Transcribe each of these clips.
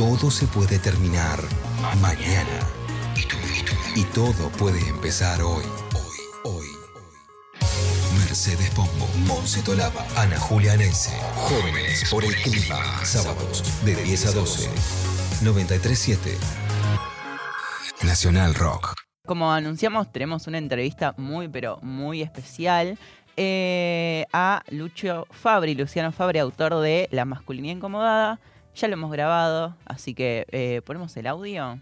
Todo se puede terminar mañana. Y todo puede empezar hoy. Hoy, hoy. Mercedes Pombo, Monse Tolaba, Ana Julia Nense. Jóvenes por el clima. Sábados de 10 a 12. 937 Nacional Rock. Como anunciamos, tenemos una entrevista muy, pero muy especial eh, a Lucio Fabri, Luciano Fabri, autor de La masculinidad incomodada. Ya lo hemos grabado, así que eh, ponemos el audio.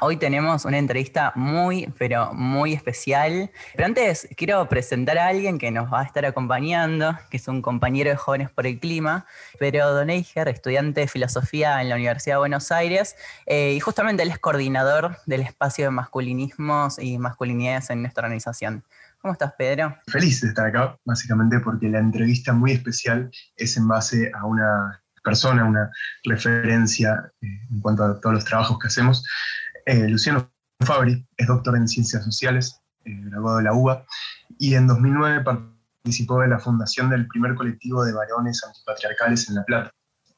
Hoy tenemos una entrevista muy, pero muy especial. Pero antes quiero presentar a alguien que nos va a estar acompañando, que es un compañero de Jóvenes por el Clima, pero Don Eiger, estudiante de filosofía en la Universidad de Buenos Aires, eh, y justamente él es coordinador del espacio de masculinismos y masculinidades en nuestra organización. ¿Cómo estás, Pedro? Feliz de estar acá, básicamente porque la entrevista muy especial es en base a una persona, una referencia eh, en cuanto a todos los trabajos que hacemos. Eh, Luciano Fabri es doctor en Ciencias Sociales, eh, graduado de la UBA, y en 2009 participó de la fundación del primer colectivo de varones antipatriarcales en La Plata.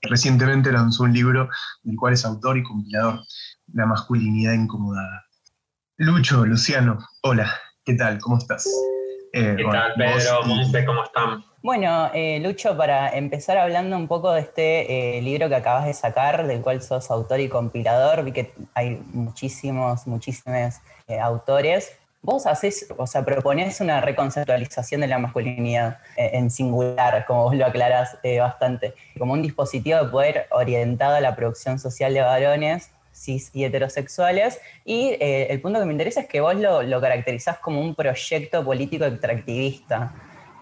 Recientemente lanzó un libro del cual es autor y compilador, La masculinidad incomodada. Lucho, Luciano, hola, ¿qué tal? ¿Cómo estás? ¿Qué tal, Pedro? ¿Cómo están? Bueno, eh, Lucho, para empezar hablando un poco de este eh, libro que acabas de sacar, del cual sos autor y compilador, vi que hay muchísimos, muchísimos eh, autores. Vos haces, o sea, proponés una reconceptualización de la masculinidad en singular, como vos lo aclarás bastante, como un dispositivo de poder orientado a la producción social de varones cis y heterosexuales. Y el punto que me interesa es que vos lo, lo caracterizás como un proyecto político extractivista.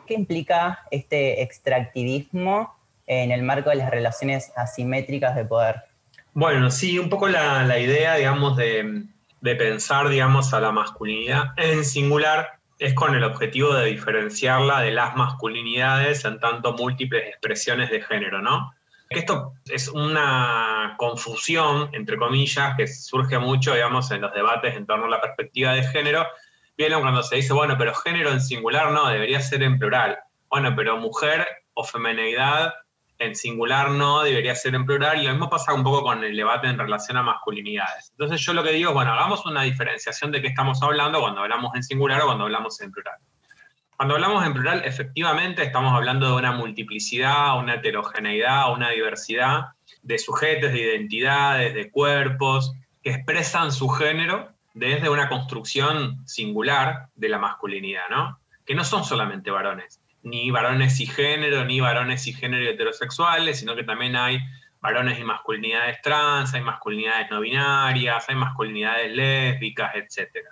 ¿Qué implica este extractivismo en el marco de las relaciones asimétricas de poder? Bueno, sí, un poco la, idea, digamos, de, pensar, digamos, a la masculinidad en singular es con el objetivo de diferenciarla de las masculinidades en tanto múltiples expresiones de género, ¿no? Esto es una confusión, entre comillas, que surge mucho, digamos, en los debates en torno a la perspectiva de género, Vieron cuando se dice, bueno, pero género en singular no, debería ser en plural. Bueno, pero mujer o femenidad en singular no, debería ser en plural. Y lo mismo pasa un poco con el debate en relación a masculinidades. Entonces yo lo que digo es, bueno, hagamos una diferenciación de qué estamos hablando cuando hablamos en singular o cuando hablamos en plural. Cuando hablamos en plural, efectivamente estamos hablando de una multiplicidad, una heterogeneidad, una diversidad de sujetos, de identidades, de cuerpos, que expresan su género desde una construcción singular de la masculinidad, ¿no? Que no son solamente varones, ni varones y género, ni varones y género heterosexuales, sino que también hay varones y masculinidades trans, hay masculinidades no binarias, hay masculinidades lésbicas, etc.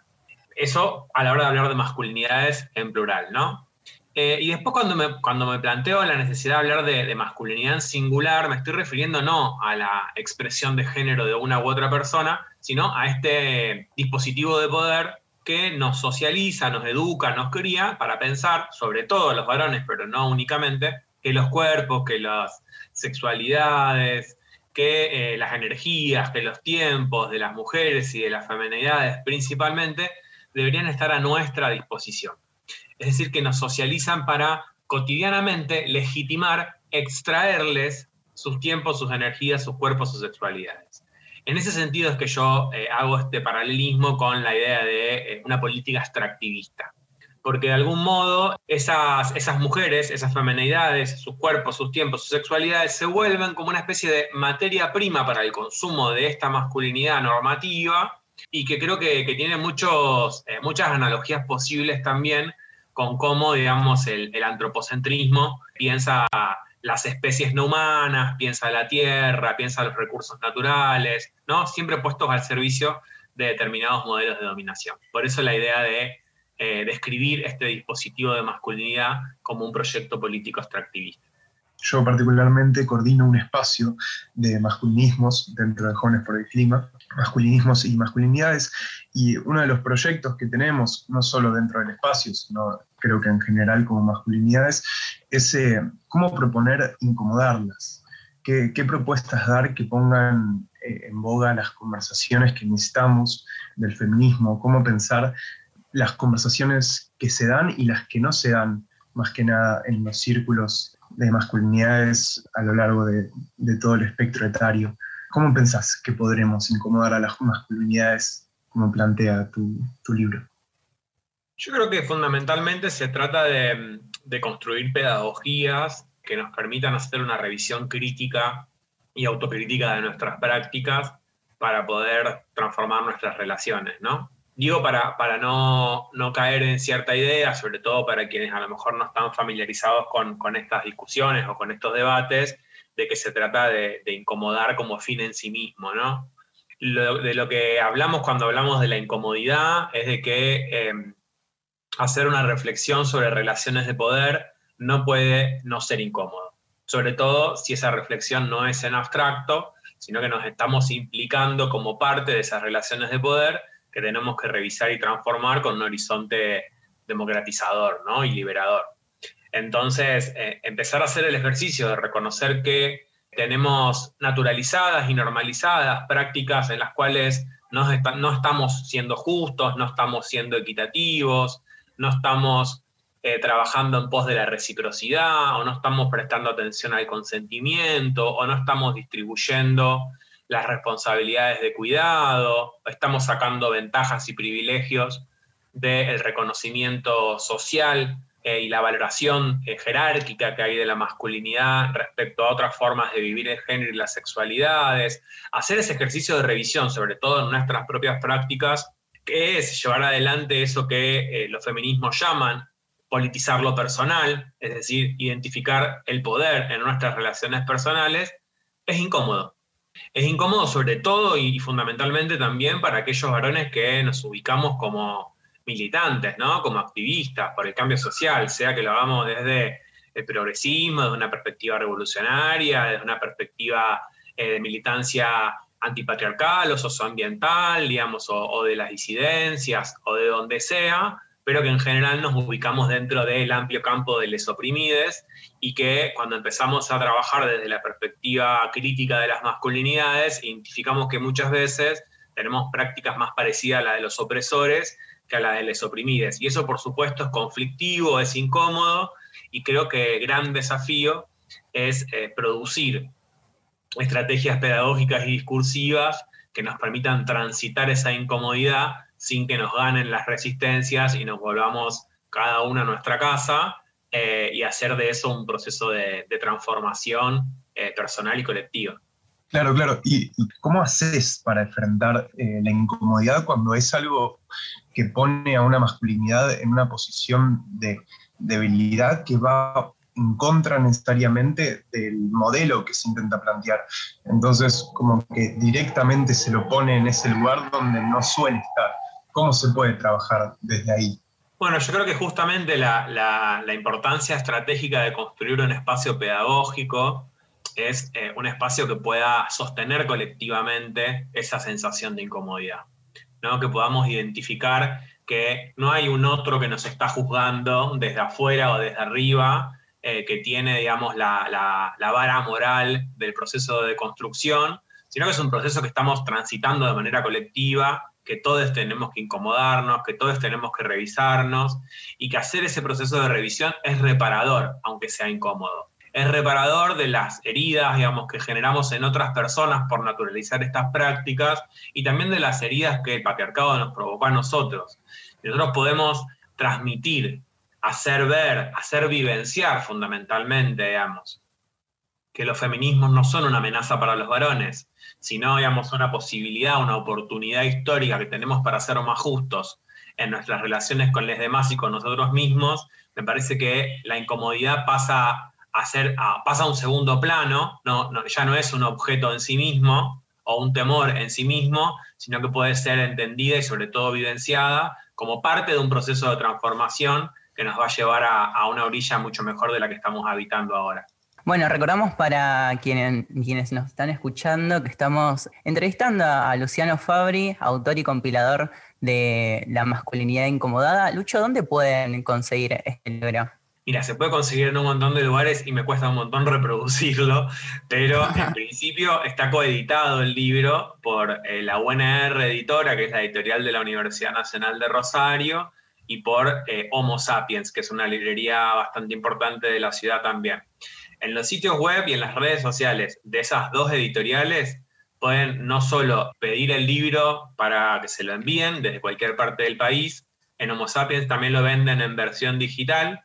Eso a la hora de hablar de masculinidades en plural, ¿no? Eh, y después cuando me, cuando me planteo la necesidad de hablar de, de, masculinidad en singular, me estoy refiriendo no a la expresión de género de una u otra persona, sino a este dispositivo de poder que nos socializa, nos educa, nos cría para pensar, sobre todo los varones, pero no únicamente, que los cuerpos, que las sexualidades, que eh, las energías, que los tiempos de las mujeres y de las femenidades principalmente deberían estar a nuestra disposición. Es decir, que nos socializan para cotidianamente legitimar, extraerles sus tiempos, sus energías, sus cuerpos, sus sexualidades. En ese sentido es que yo eh, hago este paralelismo con la idea de eh, una política extractivista. Porque de algún modo esas, esas mujeres, esas femenidades, sus cuerpos, sus tiempos, sus sexualidades se vuelven como una especie de materia prima para el consumo de esta masculinidad normativa y que creo que, tiene muchos, eh, muchas analogías posibles también con cómo, digamos, el, el antropocentrismo piensa las especies no humanas, piensa la tierra, piensa los recursos naturales, ¿no? Siempre puestos al servicio de determinados modelos de dominación. Por eso la idea de eh, describir este dispositivo de masculinidad como un proyecto político extractivista. Yo particularmente coordino un espacio de masculinismos dentro de Jóvenes por el Clima, masculinismos y masculinidades, y uno de los proyectos que tenemos, no solo dentro del espacio, sino creo que en general como masculinidades, es eh, cómo proponer incomodarlas, qué, propuestas dar que pongan eh, en boga las conversaciones que necesitamos del feminismo, cómo pensar las conversaciones que se dan y las que no se dan, más que nada en los círculos de masculinidades a lo largo de, todo el espectro etario. ¿Cómo pensás que podremos incomodar a las masculinidades como plantea tu, libro? Yo creo que fundamentalmente se trata de, de construir pedagogías que nos permitan hacer una revisión crítica y autocrítica de nuestras prácticas para poder transformar nuestras relaciones, ¿no? Digo para, para no, no, caer en cierta idea, sobre todo para quienes a lo mejor no están familiarizados con, con estas discusiones o con estos debates, de que se trata de, incomodar como fin en sí mismo, ¿no? de lo que hablamos cuando hablamos de la incomodidad es de que em, hacer una reflexión sobre relaciones de poder no puede no ser incómodo, sobre todo si esa reflexión no es en abstracto, sino que nos estamos implicando como parte de esas relaciones de poder que tenemos que revisar y transformar con un horizonte democratizador ¿no? y liberador. Entonces, eh, empezar a hacer el ejercicio de reconocer que tenemos naturalizadas y normalizadas prácticas en las cuales no, estamos siendo justos, no estamos siendo equitativos, no estamos eh, trabajando en pos de la reciprocidad, o no estamos prestando atención al consentimiento, o no estamos distribuyendo las responsabilidades de cuidado, estamos sacando ventajas y privilegios del reconocimiento social eh, y la valoración eh, jerárquica que hay de la masculinidad respecto a otras formas de vivir el género y las sexualidades, hacer ese ejercicio de revisión, sobre todo en nuestras propias prácticas, que es llevar adelante eso que eh, los feminismos llaman politizar lo personal, es decir, identificar el poder en nuestras relaciones personales, es incómodo. Es incómodo sobre todo y fundamentalmente también para aquellos varones que nos ubicamos como militantes, ¿no? Como activistas por el cambio social, sea que lo hagamos desde el progresismo, desde una perspectiva revolucionaria, desde una perspectiva eh, de militancia antipatriarcal o socioambiental, digamos, o, de las disidencias, o de donde sea, pero que en general nos ubicamos dentro del amplio campo de les oprimides y que cuando empezamos a trabajar desde la perspectiva crítica de las masculinidades, identificamos que muchas veces tenemos prácticas más parecidas a las de los opresores que a la de los oprimidos. Y eso, por supuesto, es conflictivo, es incómodo, y creo que el gran desafío es eh, producir estrategias pedagógicas y discursivas que nos permitan transitar esa incomodidad sin que nos ganen las resistencias y nos volvamos cada uno a nuestra casa eh, y hacer de eso un proceso de, transformación eh, personal y colectiva. Claro, claro. ¿Y cómo haces para enfrentar la incomodidad cuando es algo que pone a una masculinidad en una posición de debilidad que va en contra necesariamente del modelo que se intenta plantear. Entonces, como que directamente se lo pone en ese lugar donde no suele estar. ¿Cómo se puede trabajar desde ahí? Bueno, yo creo que justamente la, importancia estratégica de construir un espacio pedagógico es eh, un espacio que pueda sostener colectivamente esa sensación de incomodidad. que podamos identificar que no hay un otro que nos está juzgando desde afuera o desde arriba, eh, que tiene, digamos, la, vara moral del proceso de construcción, sino que es un proceso que estamos transitando de manera colectiva, que todos tenemos que incomodarnos, que todos tenemos que revisarnos, y que hacer ese proceso de revisión es reparador, aunque sea incómodo es reparador de las heridas, digamos, que generamos en otras personas por naturalizar estas prácticas y también de las heridas que el patriarcado nos provocó a nosotros. nosotros podemos transmitir, hacer ver, hacer vivenciar fundamentalmente, digamos, que los feminismos no son una amenaza para los varones, sino, digamos, una posibilidad, una oportunidad histórica que tenemos para ser más justos en nuestras relaciones con los demás y con nosotros mismos, me parece que la incomodidad pasa hacer, pasa a un segundo plano, no, ya no es un objeto en sí mismo o un temor en sí mismo, sino que puede ser entendida y sobre todo vivenciada como parte de un proceso de transformación que nos va a llevar a, una orilla mucho mejor de la que estamos habitando ahora. Bueno, recordamos para quienes, quienes nos están escuchando que estamos entrevistando a Luciano Fabri, autor y compilador de La masculinidad incomodada. Lucho, ¿dónde pueden conseguir este libro? Mira, se puede conseguir en un montón de lugares y me cuesta un montón reproducirlo, pero en principio está coeditado el libro por eh, la UNR Editora, que es la editorial de la Universidad Nacional de Rosario, y por eh, Homo Sapiens, que es una librería bastante importante de la ciudad también. En los sitios web y en las redes sociales de esas dos editoriales pueden no solo pedir el libro para que se lo envíen desde cualquier parte del país, en Homo Sapiens también lo venden en versión digital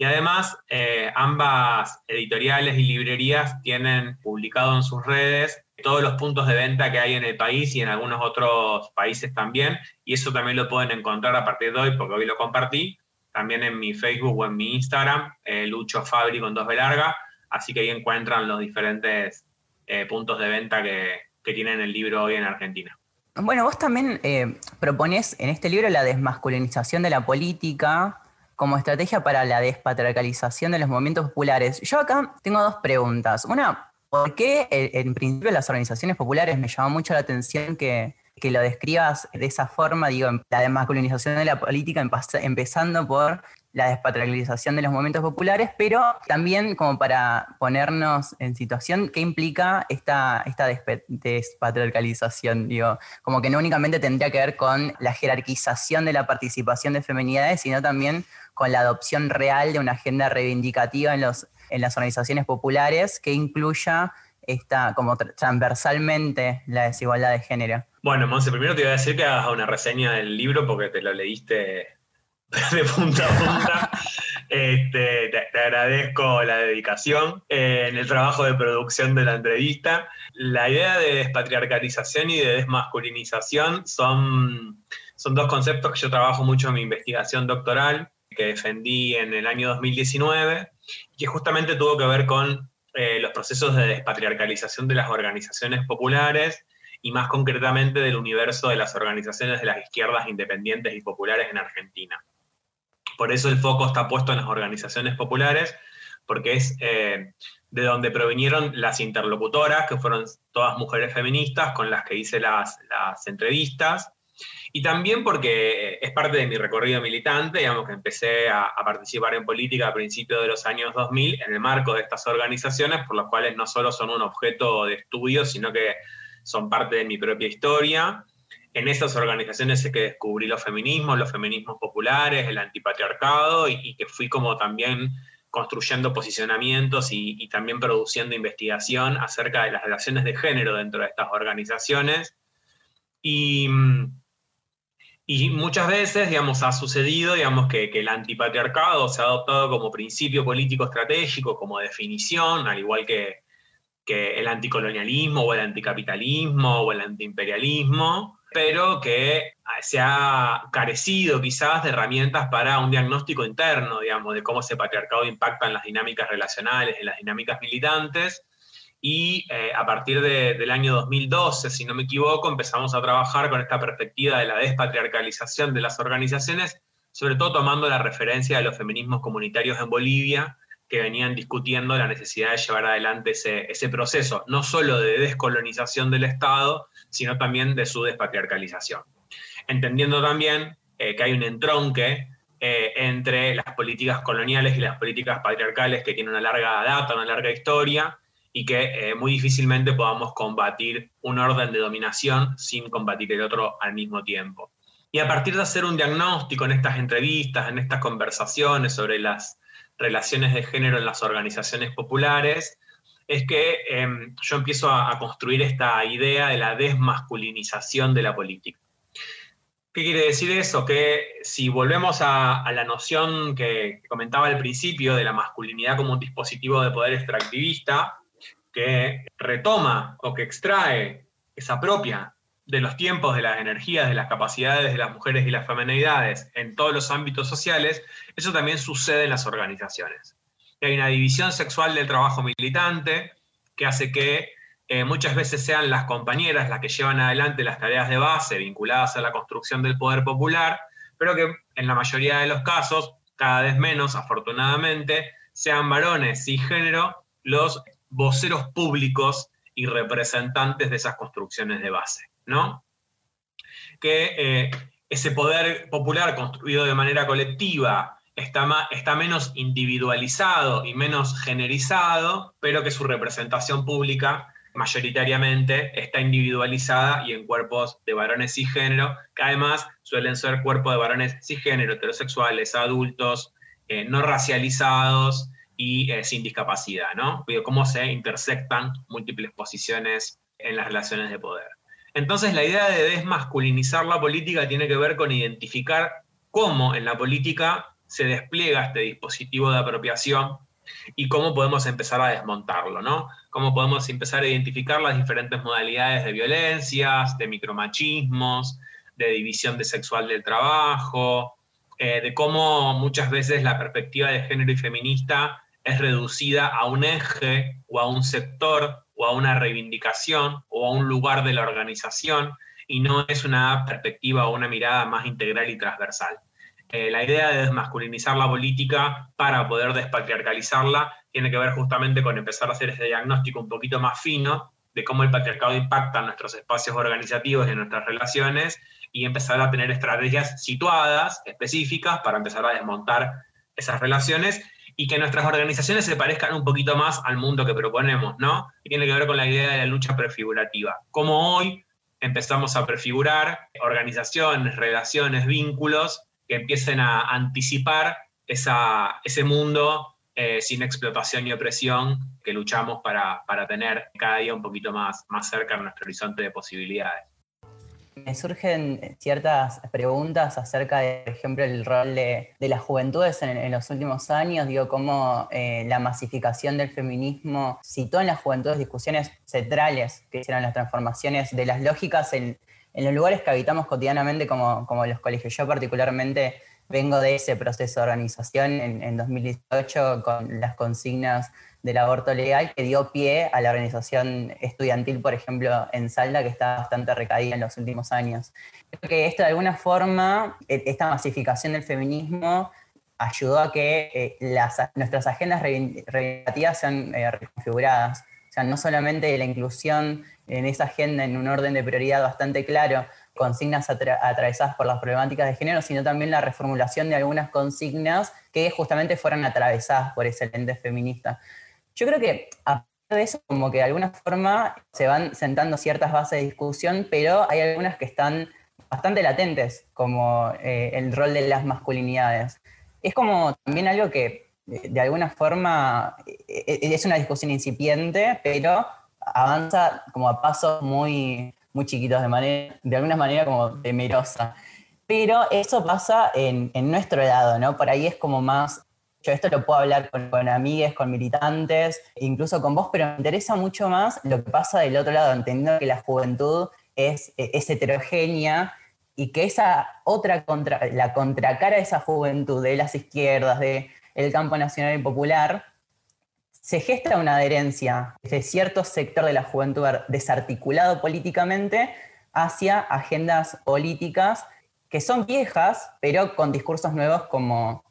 y además eh, ambas editoriales y librerías tienen publicado en sus redes todos los puntos de venta que hay en el país y en algunos otros países también, y eso también lo pueden encontrar a partir de hoy porque hoy lo compartí, también en mi Facebook o en mi Instagram, eh, Lucho Fabri con dos B larga, así que ahí encuentran los diferentes eh, puntos de venta que, que tienen el libro hoy en Argentina. Bueno, vos también eh, propones en este libro la desmasculinización de la política como estrategia para la despatriarcalización de los movimientos populares. Yo acá tengo dos preguntas. Una, ¿por qué en principio las organizaciones populares me llamó mucho la atención que, que lo describas de esa forma, digo, la desmasculinización de la política, empezando por la despatriarcalización de los movimientos populares, pero también como para ponernos en situación, ¿qué implica esta, esta despatriarcalización? Digo, como que no únicamente tendría que ver con la jerarquización de la participación de feminidades, sino también con la adopción real de una agenda reivindicativa en, los, en las organizaciones populares que incluya esta, como transversalmente la desigualdad de género. Bueno, Monse, primero te voy a decir que hagas una reseña del libro porque te lo leíste de punta a punta. Este, te, agradezco la dedicación eh, en el trabajo de producción de la entrevista. La idea de despatriarcalización y de desmasculinización son, son dos conceptos que yo trabajo mucho en mi investigación doctoral, que defendí en el año 2019, que justamente tuvo que ver con eh, los procesos de despatriarcalización de las organizaciones populares y más concretamente del universo de las organizaciones de las izquierdas independientes y populares en Argentina. Por eso el foco está puesto en las organizaciones populares, porque es eh, de donde provinieron las interlocutoras, que fueron todas mujeres feministas con las que hice las, entrevistas, y también porque es parte de mi recorrido militante, digamos que empecé a, a, participar en política a principios de los años 2000 en el marco de estas organizaciones, por las cuales no solo son un objeto de estudio, sino que son parte de mi propia historia en esas organizaciones es que descubrí los feminismos, los feminismos populares, el antipatriarcado y, que fui como también construyendo posicionamientos y, también produciendo investigación acerca de las relaciones de género dentro de estas organizaciones. Y, muchas veces, digamos, ha sucedido, digamos, que, el antipatriarcado se ha adoptado como principio político estratégico, como definición, al igual que, el anticolonialismo o el anticapitalismo o el antiimperialismo pero que se ha carecido quizás de herramientas para un diagnóstico interno, digamos, de cómo ese patriarcado impacta en las dinámicas relacionales, en las dinámicas militantes. Y eh, a partir del año 2012, si no me equivoco, empezamos a trabajar con esta perspectiva de la despatriarcalización de las organizaciones, sobre todo tomando la referencia de los feminismos comunitarios en Bolivia, que venían discutiendo la necesidad de llevar adelante ese, proceso, no solo de descolonización del Estado, sino también de su despatriarcalización. Entendiendo también eh, que hay un entronque eh, entre las políticas coloniales y las políticas patriarcales que tienen una larga data, una larga historia, y que eh, muy difícilmente podamos combatir un orden de dominación sin combatir el otro al mismo tiempo. Y a partir de hacer un diagnóstico en estas entrevistas, en estas conversaciones sobre las relaciones de género en las organizaciones populares, es que em, yo empiezo a, construir esta idea de la desmasculinización de la política. ¿Qué quiere decir eso? Que si volvemos a, la noción que, comentaba al principio de la masculinidad como un dispositivo de poder extractivista, que retoma o que extrae, que se apropia de los tiempos, de las energías, de las capacidades de las mujeres y las feminidades en todos los ámbitos sociales, eso también sucede en las organizaciones. Hay una división sexual del trabajo militante que hace que eh, muchas veces sean las compañeras las que llevan adelante las tareas de base vinculadas a la construcción del poder popular, pero que en la mayoría de los casos, cada vez menos afortunadamente, sean varones y género los voceros públicos y representantes de esas construcciones de base, ¿no? Que eh, ese poder popular construido de manera colectiva está, menos individualizado y menos generizado, pero que su representación pública mayoritariamente está individualizada y en cuerpos de varones cisgénero, que además suelen ser cuerpos de varones cisgénero, heterosexuales, adultos, eh, no racializados y eh, sin discapacidad, ¿no? Cómo se intersectan múltiples posiciones en las relaciones de poder. Entonces la idea de desmasculinizar la política tiene que ver con identificar cómo en la política se despliega este dispositivo de apropiación y cómo podemos empezar a desmontarlo, ¿no? Cómo podemos empezar a identificar las diferentes modalidades de violencias, de micromachismos, de división de sexual del trabajo, eh, de cómo muchas veces la perspectiva de género y feminista es reducida a un eje o a un sector o a una reivindicación o a un lugar de la organización y no es una perspectiva o una mirada más integral y transversal. Eh, la idea de desmasculinizar la política para poder despatriarcalizarla tiene que ver justamente con empezar a hacer ese diagnóstico un poquito más fino de cómo el patriarcado impacta en nuestros espacios organizativos y en nuestras relaciones y empezar a tener estrategias situadas, específicas, para empezar a desmontar esas relaciones y que nuestras organizaciones se parezcan un poquito más al mundo que proponemos, ¿no? Tiene que ver con la idea de la lucha prefigurativa. Como hoy empezamos a prefigurar organizaciones, relaciones, vínculos que empiecen a anticipar esa, ese mundo eh, sin explotación y opresión que luchamos para, para, tener cada día un poquito más, más cerca nuestro horizonte de posibilidades me surgen ciertas preguntas acerca de, por ejemplo, el rol de, las juventudes en, los últimos años. Digo, cómo eh, la masificación del feminismo citó en las juventudes discusiones centrales que hicieron las transformaciones de las lógicas en, los lugares que habitamos cotidianamente, como, los colegios. Yo particularmente vengo de ese proceso de organización en, en 2018 con las consignas del aborto legal que dio pie a la organización estudiantil, por ejemplo, en Salda, que está bastante recaída en los últimos años. Creo que esto de alguna forma, e, esta masificación del feminismo ayudó a que eh, nuestras agendas reivindicativas sean eh, reconfiguradas. O sea, no solamente la inclusión en esa agenda en un orden de prioridad bastante claro, consignas atravesadas por las problemáticas de género, sino también la reformulación de algunas consignas que justamente fueron atravesadas por ese lente feminista. Yo creo que a de eso, como que de alguna forma se van sentando ciertas bases de discusión, pero hay algunas que están bastante latentes, como eh, el rol de las masculinidades. Es como también algo que de alguna forma e, e, es una discusión incipiente, pero avanza como a pasos muy, muy chiquitos, de, manera, de alguna manera como temerosa. Pero eso pasa en, en nuestro lado, ¿no? Por ahí es como más yo esto lo puedo hablar con, con amigues, con militantes, incluso con vos, pero me interesa mucho más lo que pasa del otro lado, entendiendo que la juventud es, es heterogénea y que esa otra contra, la contracara de esa juventud de las izquierdas, del el campo nacional y popular, se gesta una adherencia de cierto sector de la juventud desarticulado políticamente hacia agendas políticas que son viejas, pero con discursos nuevos como,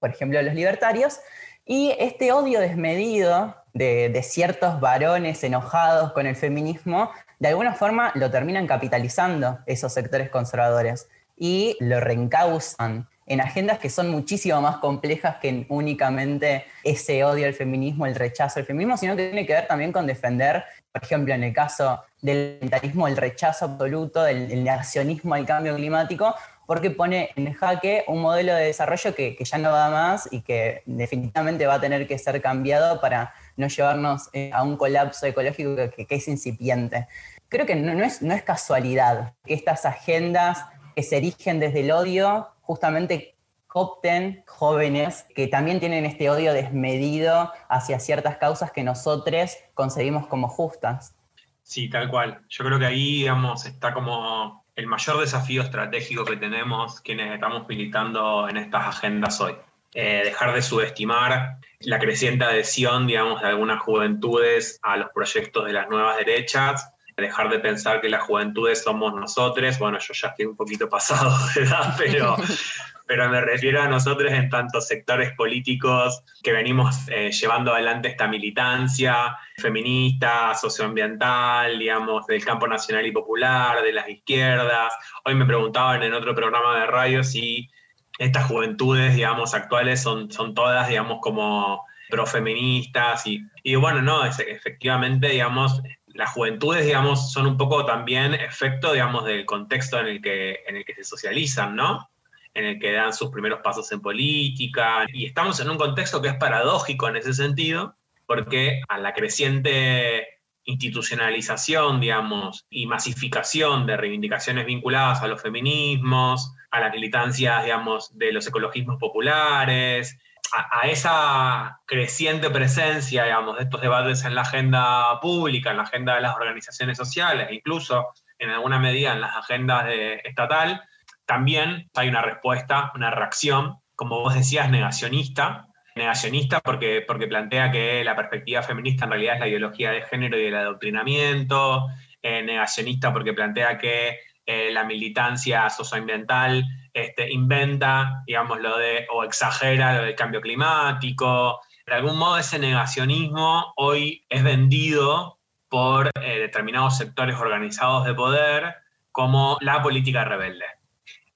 por ejemplo, los libertarios, y este odio desmedido de, ciertos varones enojados con el feminismo, de alguna forma lo terminan capitalizando esos sectores conservadores y lo reencausan en agendas que son muchísimo más complejas que únicamente ese odio al feminismo, el rechazo al feminismo, sino que tiene que ver también con defender, por ejemplo, en el caso del ambientalismo, el rechazo absoluto, del negacionismo al cambio climático, porque pone en jaque un modelo de desarrollo que, ya no da más y que definitivamente va a tener que ser cambiado para no llevarnos eh, a un colapso ecológico que, es incipiente. Creo que no, es, casualidad que estas agendas que se erigen desde el odio justamente opten jóvenes que también tienen este odio desmedido hacia ciertas causas que nosotros concebimos como justas. Sí, tal cual. Yo creo que ahí, digamos, está como el mayor desafío estratégico que tenemos quienes estamos militando en estas agendas hoy. Eh, dejar de subestimar la creciente adhesión, digamos, de algunas juventudes a los proyectos de las nuevas derechas, dejar de pensar que las juventudes somos nosotros, bueno, yo ya estoy un poquito pasado de edad, pero, pero me refiero a nosotros en tantos sectores políticos que venimos eh, llevando adelante esta militancia feminista, socioambiental, digamos, del campo nacional y popular, de las izquierdas. Hoy me preguntaban en otro programa de radio si estas juventudes, digamos, actuales son, son todas, digamos, como profeministas y, y bueno, no, efectivamente, digamos, las juventudes, digamos, son un poco también efecto, digamos, del contexto en el que, en el que se socializan, ¿no? En el que dan sus primeros pasos en política. Y estamos en un contexto que es paradójico en ese sentido, porque a la creciente institucionalización, digamos, y masificación de reivindicaciones vinculadas a los feminismos, a las militancias, digamos, de los ecologismos populares, a, esa creciente presencia, digamos, de estos debates en la agenda pública, en la agenda de las organizaciones sociales, incluso en alguna medida en las agendas de, estatal, también hay una respuesta, una reacción, como vos decías, negacionista, negacionista porque, porque plantea que la perspectiva feminista en realidad es la ideología de género y del adoctrinamiento, eh, negacionista porque plantea que eh, la militancia socioambiental este, inventa, digamos, lo de, o exagera lo del cambio climático. De algún modo ese negacionismo hoy es vendido por eh, determinados sectores organizados de poder como la política rebelde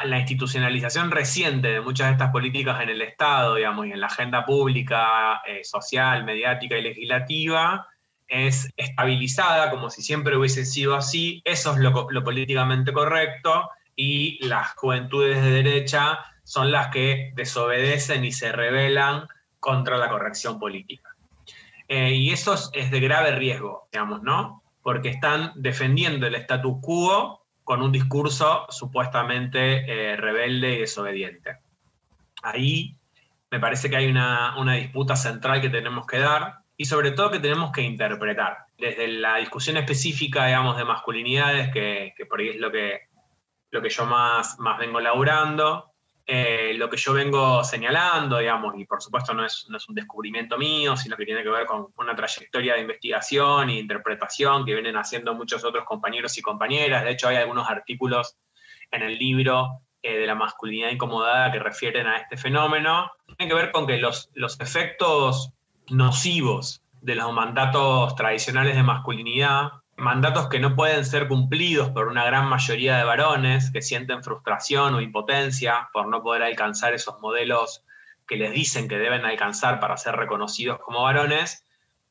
la institucionalización reciente de muchas de estas políticas en el Estado, digamos, y en la agenda pública, eh, social, mediática y legislativa, es estabilizada, como si siempre hubiese sido así, eso es lo, políticamente correcto, y las juventudes de derecha son las que desobedecen y se rebelan contra la corrección política. Eh, y eso es, de grave riesgo, digamos, ¿no? Porque están defendiendo el status quo con un discurso supuestamente eh, rebelde y desobediente. Ahí me parece que hay una, disputa central que tenemos que dar y sobre todo que tenemos que interpretar. Desde la discusión específica, digamos, de masculinidades, que, que por ahí es lo que, lo que yo más, más vengo laburando, eh, lo que yo vengo señalando, digamos, y por supuesto no es, un descubrimiento mío, sino que tiene que ver con una trayectoria de investigación e interpretación que vienen haciendo muchos otros compañeros y compañeras. De hecho, hay algunos artículos en el libro eh, de la masculinidad incomodada que refieren a este fenómeno. Tiene que ver con que los efectos nocivos de los mandatos tradicionales de masculinidad mandatos que no pueden ser cumplidos por una gran mayoría de varones que sienten frustración o impotencia por no poder alcanzar esos modelos que les dicen que deben alcanzar para ser reconocidos como varones,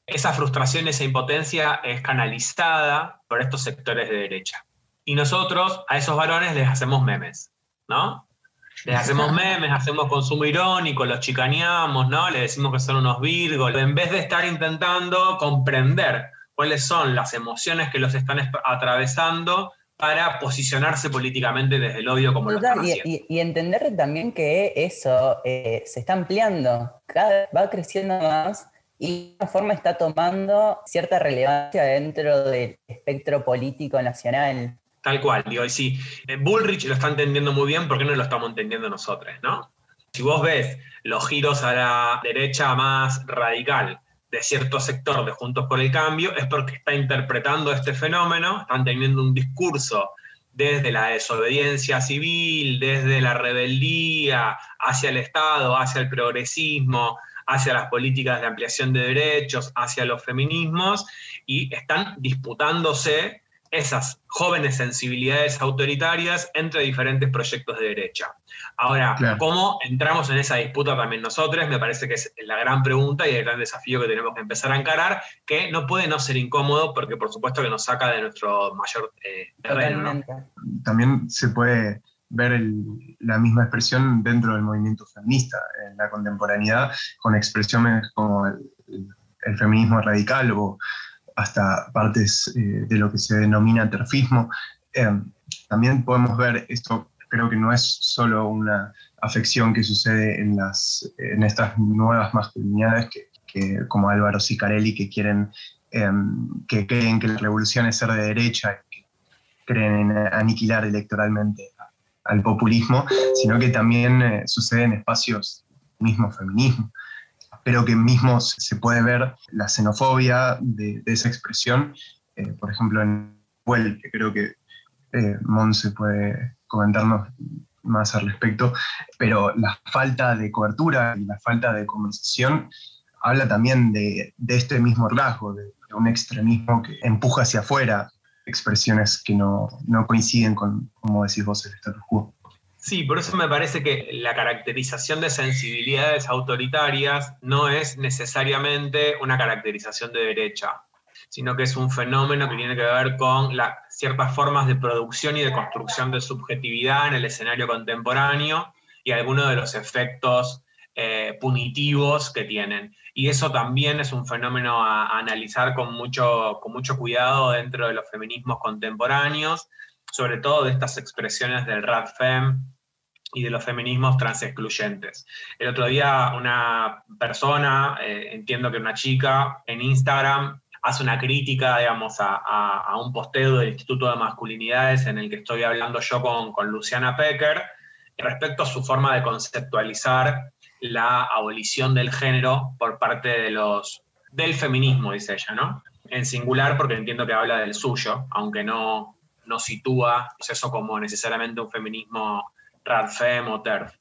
esa frustración, esa impotencia es canalizada por estos sectores de derecha. Y nosotros a esos varones les hacemos memes, ¿no? Les hacemos memes, hacemos consumo irónico, los chicaneamos, ¿no? Les decimos que son unos virgos, en vez de estar intentando comprender cuáles son las emociones que los están atravesando para posicionarse políticamente desde el odio como lo están y, y, entender también que eso eh, se está ampliando, cada vez va creciendo más y de alguna forma está tomando cierta relevancia dentro del espectro político nacional. Tal cual, digo, y si eh, Bullrich lo está entendiendo muy bien, ¿por qué no lo estamos entendiendo nosotros, no? Si vos ves los giros a la derecha más radical de cierto sector de Juntos por el Cambio es porque está interpretando este fenómeno, están teniendo un discurso desde la desobediencia civil, desde la rebeldía hacia el Estado, hacia el progresismo, hacia las políticas de ampliación de derechos, hacia los feminismos, y están disputándose esas jóvenes sensibilidades autoritarias entre diferentes proyectos de derecha. Ahora, ¿cómo entramos en esa disputa también nosotros? Me parece que es la gran pregunta y el gran desafío que tenemos que empezar a encarar, que no puede no ser incómodo porque por supuesto que nos saca de nuestro mayor eh, terreno. También se puede ver la misma expresión dentro del movimiento feminista en la contemporaneidad, con expresiones como el, el feminismo radical o hasta partes eh, de lo que se denomina terfismo. Eh, también podemos ver esto, creo que no es solo una afección que sucede en, las, en estas nuevas masculinidades que, como Álvaro Sicarelli que quieren, em, que creen que la revolución es ser de derecha que creen en aniquilar electoralmente al populismo, sino que también eh, sucede en espacios mismo feminismo pero que mismo se puede ver la xenofobia de, esa expresión, eh, por ejemplo, en Well, que creo que eh, Monse puede comentarnos más al respecto, pero la falta de cobertura y la falta de conversación habla también de, este mismo rasgo, de, un extremismo que empuja hacia afuera expresiones que no, no coinciden con, como decís vos, el status quo. Sí, por eso me parece que la caracterización de sensibilidades autoritarias no es necesariamente una caracterización de derecha, sino que es un fenómeno que tiene que ver con ciertas formas de producción y de construcción de subjetividad en el escenario contemporáneo y algunos de los efectos eh, punitivos que tienen. Y eso también es un fenómeno a, analizar con mucho, con mucho cuidado dentro de los feminismos contemporáneos, sobre todo de estas expresiones del RADFEM y de los feminismos transexcluyentes. El otro día una persona, eh, entiendo que una chica, en Instagram hace una crítica, digamos, a, un posteo del Instituto de Masculinidades en el que estoy hablando yo con, con Luciana Pecker, respecto a su forma de conceptualizar la abolición del género por parte de los, del feminismo, dice ella, ¿no? En singular porque entiendo que habla del suyo, aunque no, no sitúa eso como necesariamente un feminismo radfem o TERF.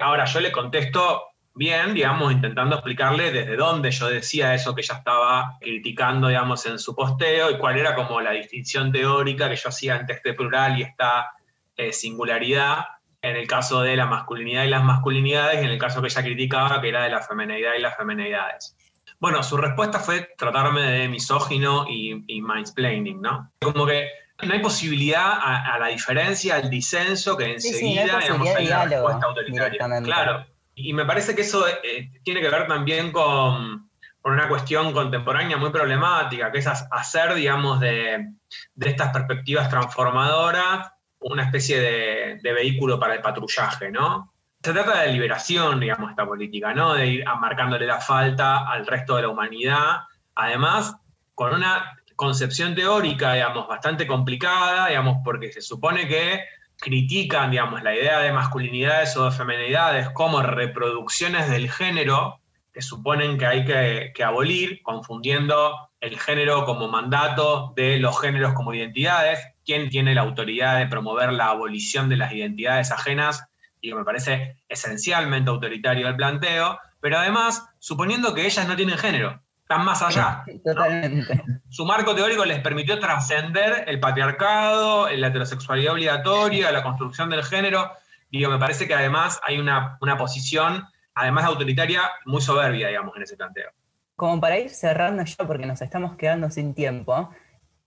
Ahora, yo le contesto bien, digamos, intentando explicarle desde dónde yo decía eso que ella estaba criticando, digamos, en su posteo y cuál era como la distinción teórica que yo hacía entre este plural y esta eh, singularidad en el caso de la masculinidad y las masculinidades, y en el caso que ella criticaba, que era de la femenidad y las femenidades. Bueno, su respuesta fue tratarme de misógino y, y mansplaining, ¿no? Como que no hay posibilidad a, la diferencia, al disenso, que enseguida, digamos, hay una respuesta autoritaria. Claro. Y me parece que eso eh, tiene que ver también con, con, una cuestión contemporánea muy problemática, que es hacer, digamos, de, de estas perspectivas transformadoras una especie de, vehículo para el patrullaje, ¿no? Se trata de liberación, digamos, esta política, ¿no? De ir marcándole la falta al resto de la humanidad, además con una concepción teórica, digamos, bastante complicada, digamos, porque se supone que critican, digamos, la idea de masculinidades o de feminidades como reproducciones del género que suponen que hay que, que abolir, confundiendo el género como mandato de los géneros como identidades, quién tiene la autoridad de promover la abolición de las identidades ajenas, y me parece esencialmente autoritario el planteo, pero además suponiendo que ellas no tienen género, están más allá. Totalmente. Su marco teórico les permitió trascender el patriarcado, la heterosexualidad obligatoria, la construcción del género. Digo, me parece que además hay una, una posición, además autoritaria, muy soberbia, digamos, en ese planteo. Como para ir cerrando yo, porque nos estamos quedando sin tiempo,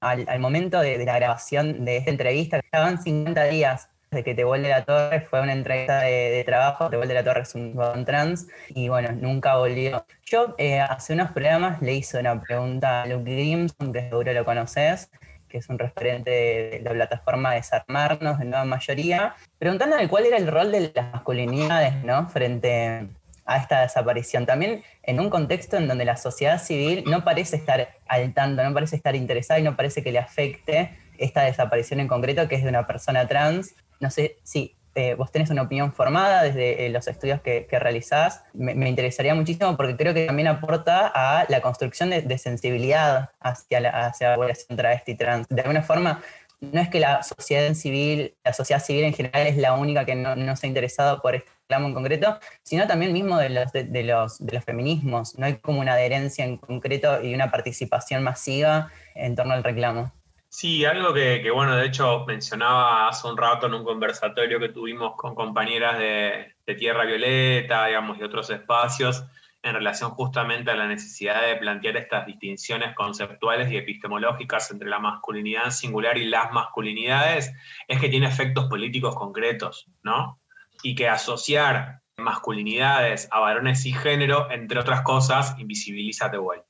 al, momento de, la grabación de esta entrevista, que estaban 50 días de que Te vuelve la Torre, fue una entrevista de, trabajo, Te vuelve la Torre es un, trans, y bueno, nunca volvió. Yo eh, hace unos programas le hice una pregunta a Luke Grimson, que seguro lo conoces, que es un referente de la plataforma Desarmarnos, de Nueva Mayoría, preguntándole cuál era el rol de las masculinidades, ¿no? Frente a esta desaparición. También en un contexto en donde la sociedad civil no parece estar al tanto, no parece estar interesada y no parece que le afecte esta desaparición en concreto, que es de una persona trans. No sé si eh, vos tenés una opinión formada desde eh, los estudios que, realizás. Me, interesaría muchísimo porque creo que también aporta a la construcción de, sensibilidad hacia la, hacia la población travesti trans. De alguna forma, no es que la sociedad civil, la sociedad civil en general es la única que no, no se ha interesado por este reclamo en concreto, sino también mismo de los, de, los, de los feminismos. No hay como una adherencia en concreto y una participación masiva en torno al reclamo. Sí, algo que, bueno, de hecho mencionaba hace un rato en un conversatorio que tuvimos con compañeras de, de Tierra Violeta, digamos, y otros espacios, en relación justamente a la necesidad de plantear estas distinciones conceptuales y epistemológicas entre la masculinidad singular y las masculinidades, es que tiene efectos políticos concretos, ¿no? y que asociar masculinidades a varones y género, entre otras cosas, invisibiliza a Tehuel.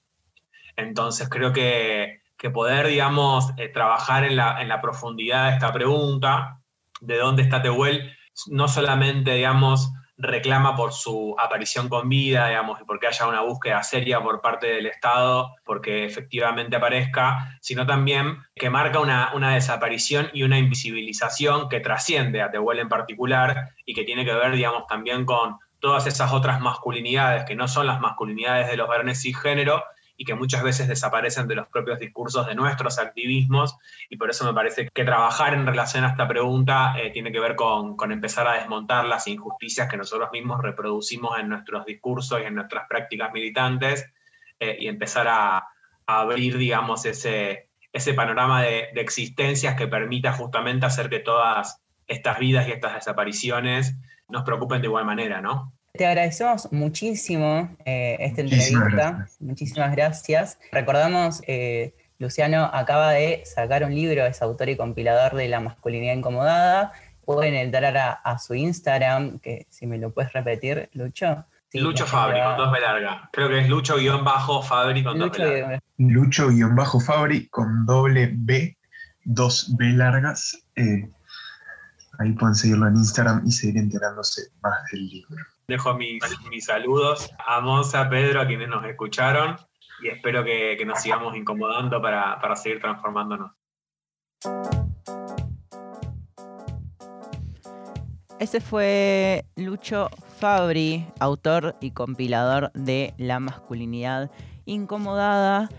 Entonces creo que, poder, digamos, eh, trabajar en la, en la, profundidad de esta pregunta, de dónde está Tehuel, no solamente, digamos, reclama por su aparición con vida, digamos, y porque haya una búsqueda seria por parte del Estado, porque efectivamente aparezca, sino también que marca una, una desaparición y una invisibilización que trasciende a Tehuel en particular y que tiene que ver, digamos, también con todas esas otras masculinidades que no son las masculinidades de los varones cisgénero y que muchas veces desaparecen de los propios discursos de nuestros activismos y por eso me parece que trabajar en relación a esta pregunta eh, tiene que ver con, empezar a desmontar las injusticias que nosotros mismos reproducimos en nuestros discursos y en nuestras prácticas militantes eh, y empezar a, abrir, digamos, ese, ese panorama de existencias que permita justamente hacer que todas estas vidas y estas desapariciones nos preocupen de igual manera, ¿no? Te agradecemos muchísimo eh, esta entrevista. Muchísimas gracias. Recordamos, eh, Luciano acaba de sacar un libro, es autor y compilador de La masculinidad incomodada. Pueden entrar a, su Instagram, que si me lo puedes repetir, Lucho. Lucho Fabri con dos B larga. Creo que es Lucho-Fabri con dos B largas. Lucho-Fabri con doble B, dos B largas. Eh, ahí pueden seguirlo en Instagram y seguir enterándose más del libro. Dejo mis, saludos a Monza, Pedro, a quienes nos escucharon y espero que, nos sigamos incomodando para, para seguir transformándonos. Ese fue Lucho Fabri, autor y compilador de La masculinidad incomodada